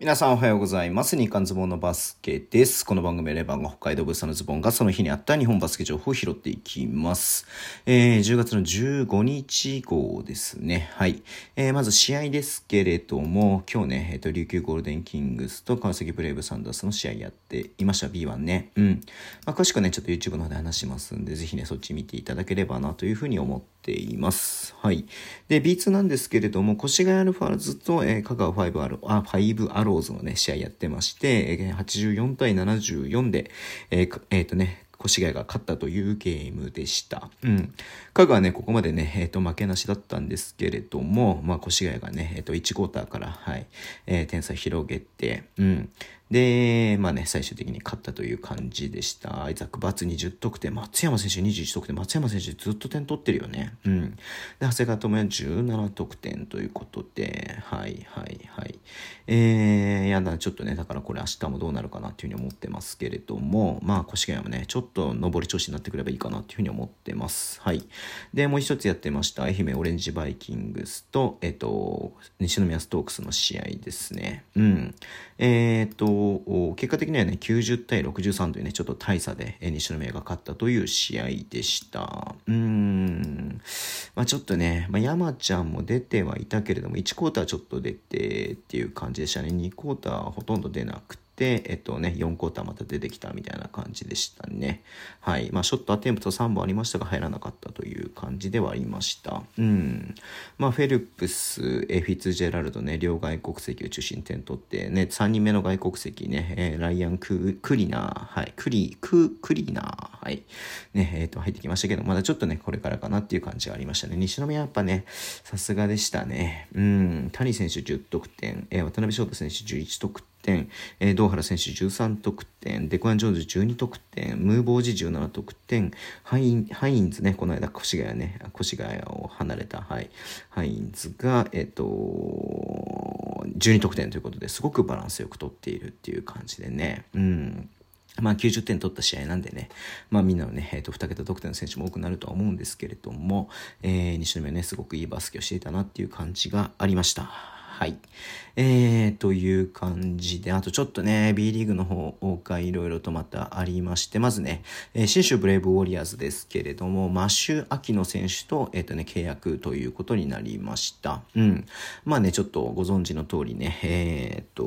皆さんおはようございます。日刊ズボンのバスケです。この番組はレバンが北海道物産のズボンがその日にあった日本バスケ情報を拾っていきます。えー、10月の15日号ですね。はい。えー、まず試合ですけれども、今日ね、えっ、ー、と、琉球ゴールデンキングスと川崎ブレイブサンダースの試合やっていました。B1 ね。うん。まあ、詳しくね、ちょっと YouTube の方で話しますんで、ぜひね、そっち見ていただければなというふうに思っています。はい。で、B2 なんですけれども、越谷アルファーズと、えー、香川5アロあ、5アローズのね、試合やってまして、84対74で、えー、えー、とね、越谷が勝ったというゲームでした。うん。香川ね、ここまでね、えっ、ー、と、負けなしだったんですけれども、まあ、越谷がね、えっ、ー、と、1クォーターから、はい、えー、点差広げて、うん。で、まあね、最終的に勝ったという感じでした。アイザック・バツ20得点、松山選手21得点、松山選手ずっと点取ってるよね。うん。で、長谷川智也17得点ということで、はいはいはい。えー、やだ、ちょっとね、だからこれ明日もどうなるかなっていうふうに思ってますけれども、まあ、越谷もね、ちょっと上り調子になってくればいいかなっていうふうに思ってます。はい。で、もう一つやってました、愛媛オレンジバイキングスと、えっ、と、西宮ストークスの試合ですね。うん。えっ、と、結果的にはね、90対63というね、ちょっと大差で、え西宮が勝ったという試合でした。うーん。まあちょっとね、まあ、山ちゃんも出てはいたけれども、1クォーターちょっと出てっていう感じでしたね。2クォーターほとんど出なくて、で、えっとね、4クォーターまた出てきたみたいな感じでしたね。はい。まあ、ショットアテンプト3本ありましたが、入らなかったという感じではありました。うん。まあ、フェルプス、えフィツジェラルドね、両外国籍を中心点取って、ね、3人目の外国籍ね、えー、ライアンク・クリナー、はい、クリ、ク、クリナー、はい。ね、えっ、ー、と、入ってきましたけど、まだちょっとね、これからかなっていう感じがありましたね。西宮やっぱね、さすがでしたね。うん。谷選手10得点、えー、渡辺翔太選手11得点、点、えー、道原選手13得点、デコアン・ジョーンズ12得点、ムーボージ17得点、ハインハインズね、この間越谷ね、越谷を離れた、はい、ハインズが、えっ、ー、と、12得点ということですごくバランスよく取っているっていう感じでね、うん。まあ90点取った試合なんでね、まあみんなのね、えっ、ー、と、2桁得点の選手も多くなるとは思うんですけれども、えー、西宮ね、すごくいいバスケをしていたなっていう感じがありました。はい。えー、という感じで、あとちょっとね、B リーグの方がいろいろとまたありまして、まずね、えー、信州ブレイブウォリアーズですけれども、マシュー・アキノ選手と、えっ、ー、とね、契約ということになりました。うん。まあね、ちょっとご存知の通りね、えっ、と、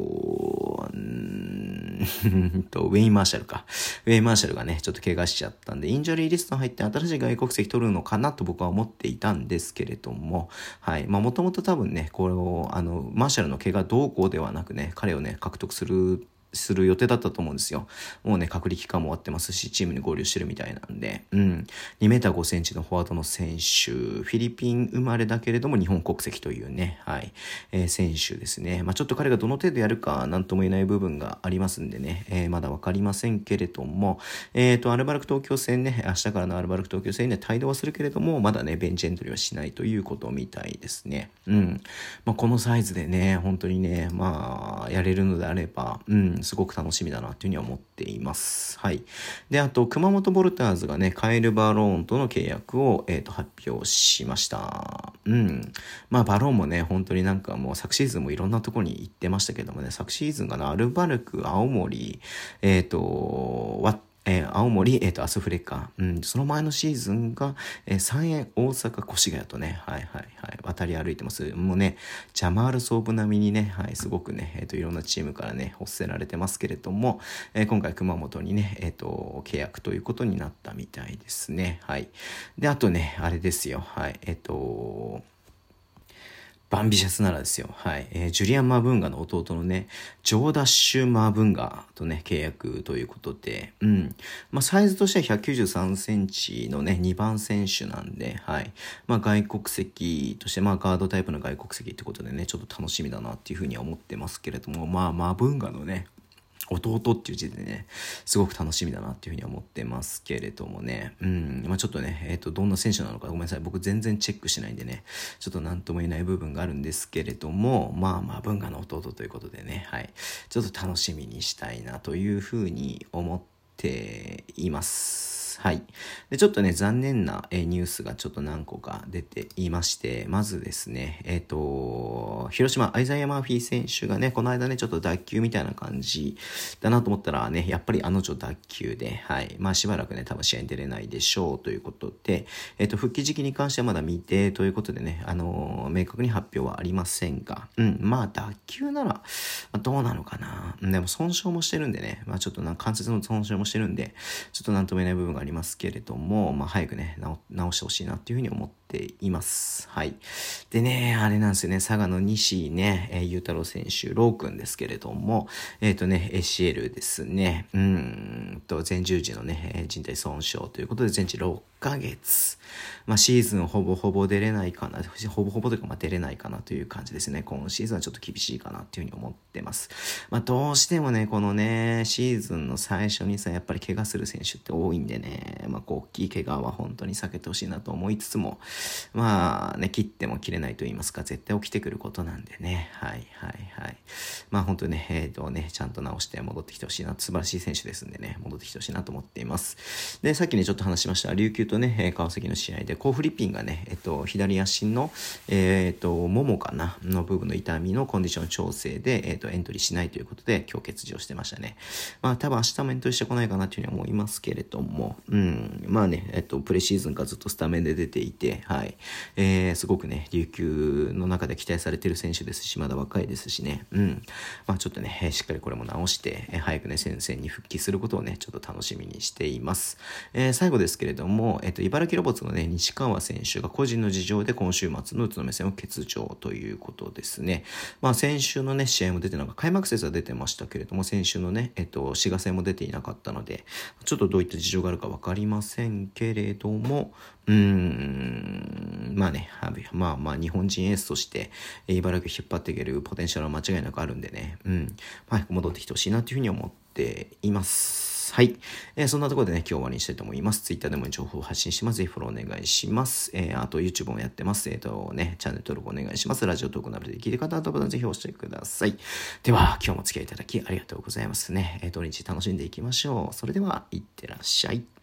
と、ウェイン・マーシャルか。ウェイン・マーシャルがね、ちょっと怪我しちゃったんで、インジョリーリスト入って新しい外国籍取るのかなと僕は思っていたんですけれども、はい。まあ、もともと多分ね、これを、あの、マーシャルの怪我どうこうではなくね、彼をね、獲得するする予定だったと思うんですよ。もうね、隔離期間も終わってますし、チームに合流してるみたいなんで、うん。2メーター5センチのフォワードの選手、フィリピン生まれだけれども日本国籍というね、はい、えー、選手ですね。まあちょっと彼がどの程度やるかなんとも言えない部分がありますんでね、えー、まだわかりませんけれども、えっ、ー、と、アルバルク東京戦ね、明日からのアルバルク東京戦ね、帯同はするけれども、まだね、ベンチエントリーはしないということみたいですね。うん。まあこのサイズでね、本当にね、まあ、やれるのであれば、うん、すごく楽しみだなというふうに思っています。はい。で、あと、熊本ボルターズがね、カエル・バローンとの契約を、えっ、ー、と、発表しました。うん。まあ、バローンもね、本当になんかもう昨シーズンもいろんなとこに行ってましたけどもね、昨シーズンがな、アルバルク、青森、えっ、ー、と、ワッえー、青森、えっ、ー、と、アスフレカ。うん、その前のシーズンが、えー、三円、大阪、越谷とね、はいはいはい、渡り歩いてます。もうね、ジャマールソーブ並みにね、はい、すごくね、えっ、ー、と、いろんなチームからね、欲せられてますけれども、え、今回熊本にね、えっ、と、契約ということになったみたいですね。はい。で、あとね、あれですよ、はい、えっ、と、バンビシャスならですよ。はい。えー、ジュリアン・マーブンガの弟のね、ジョーダッシュ・マーブンガとね、契約ということで、うん。まあ、サイズとしては193センチのね、2番選手なんで、はい。まあ、外国籍として、まあ、ガードタイプの外国籍ってことでね、ちょっと楽しみだなっていうふうには思ってますけれども、まあ、マーブンガのね、弟っていう字でね、すごく楽しみだなっていうふうに思ってますけれどもね、うん、まあちょっとね、えっ、ー、と、どんな選手なのかごめんなさい、僕全然チェックしないんでね、ちょっと何とも言えない部分があるんですけれども、まあまあ文化の弟ということでね、はい、ちょっと楽しみにしたいなというふうに思っています。。はい。で、ちょっとね、残念な、えニュースがちょっと何個か出ていまして、まずですね、えっ、ー、と、広島、アイザイア・マーフィー選手がね、この間ね、ちょっと脱臼みたいな感じだなと思ったらね、やっぱりあの女脱臼で、はい。まあしばらくね、多分試合に出れないでしょうということで、えっ、ー、と、復帰時期に関してはまだ未定ということでね、あの明確に発表はありませんが、うん、まあ脱臼なら、まあ、どうなのかな。でも損傷もしてるんでね、まあちょっとな関節の損傷もしてるんで、ちょっと何とも言えない部分がありりますけれども、まあ早くね、直してほしいなっていうふうに思っています。はい。でね、あれなんですよね、佐賀の西ね、えー、ゆうたろう選手、ロー君ですけれども、えっ、ー、とね、ACL ですね、うんと、前十字のね、人体損傷ということで、全治6ヶ月。まあ、シーズンほぼほぼ出れないかな、ほぼほぼというか、まあ、出れないかなという感じですね。今シーズンはちょっと厳しいかなっていうふうに思ってます。まあ、どうしてもね、このね、シーズンの最初にさ、やっぱり怪我する選手って多いんでね、まあ、こう、大きい怪我は本当に避けてほしいなと思いつつも、まあ、ね、切っても切れないと言いますか、絶対起きてくることなんでね、はいはいはい。まあ、本当にね、えっ、ー、とね、ちゃんと直して戻ってきてほしいな、素晴らしい選手ですんでね、戻ってきてほしいなと思っています。で、さっきね、ちょっと話しました、琉球とね、川崎の試合で、コーフリッピンがね、えっと、左足の、えー、っと、ももかな、の部分の痛みのコンディション調整で、えっと、エントリーしないということで、今日欠場してましたね。まあ、多分明日もエントリーしてこないかなというふうに思いますけれども、うん、まあね、えっと、プレシーズンからずっとスタメンで出ていて、はい、えー、すごくね、琉球の中で期待されてる選手ですし、まだ若いですしね、うん、まあ、ちょっとね、しっかりこれも直して、え早くね、先生に復帰することをね、ちょっと楽しみにしています。えー、最後ですけれども、えっと、茨城ロボッツのね、西川選手が個人の事情で今週末の宇都宮戦を欠場ということですね。まあ、先週のね、試合も出てなんか開幕節は出てましたけれども、先週のね、えっと、滋賀戦も出ていなかったので、ちょっとどういった事情があるかわかりませんけれども、うーん、まあね、まあまあ日本人エースとして茨城を引っ張っていけるポテンシャルは間違いなくあるんでね、うん、早く戻ってきてほしいなというふうに思っています。。はい。えー、そんなところでね、今日終わりにしたいと思います。Twitter でも情報を発信します。ぜひフォローお願いします。えー、あと YouTube もやってます。えっ、ー、とね、チャンネル登録お願いします。ラジオトークなどで聞いてる方はボタンぜひ押してください。では、今日もお付き合いいただきありがとうございますね。えー、土日楽しんでいきましょう。それでは、いってらっしゃい。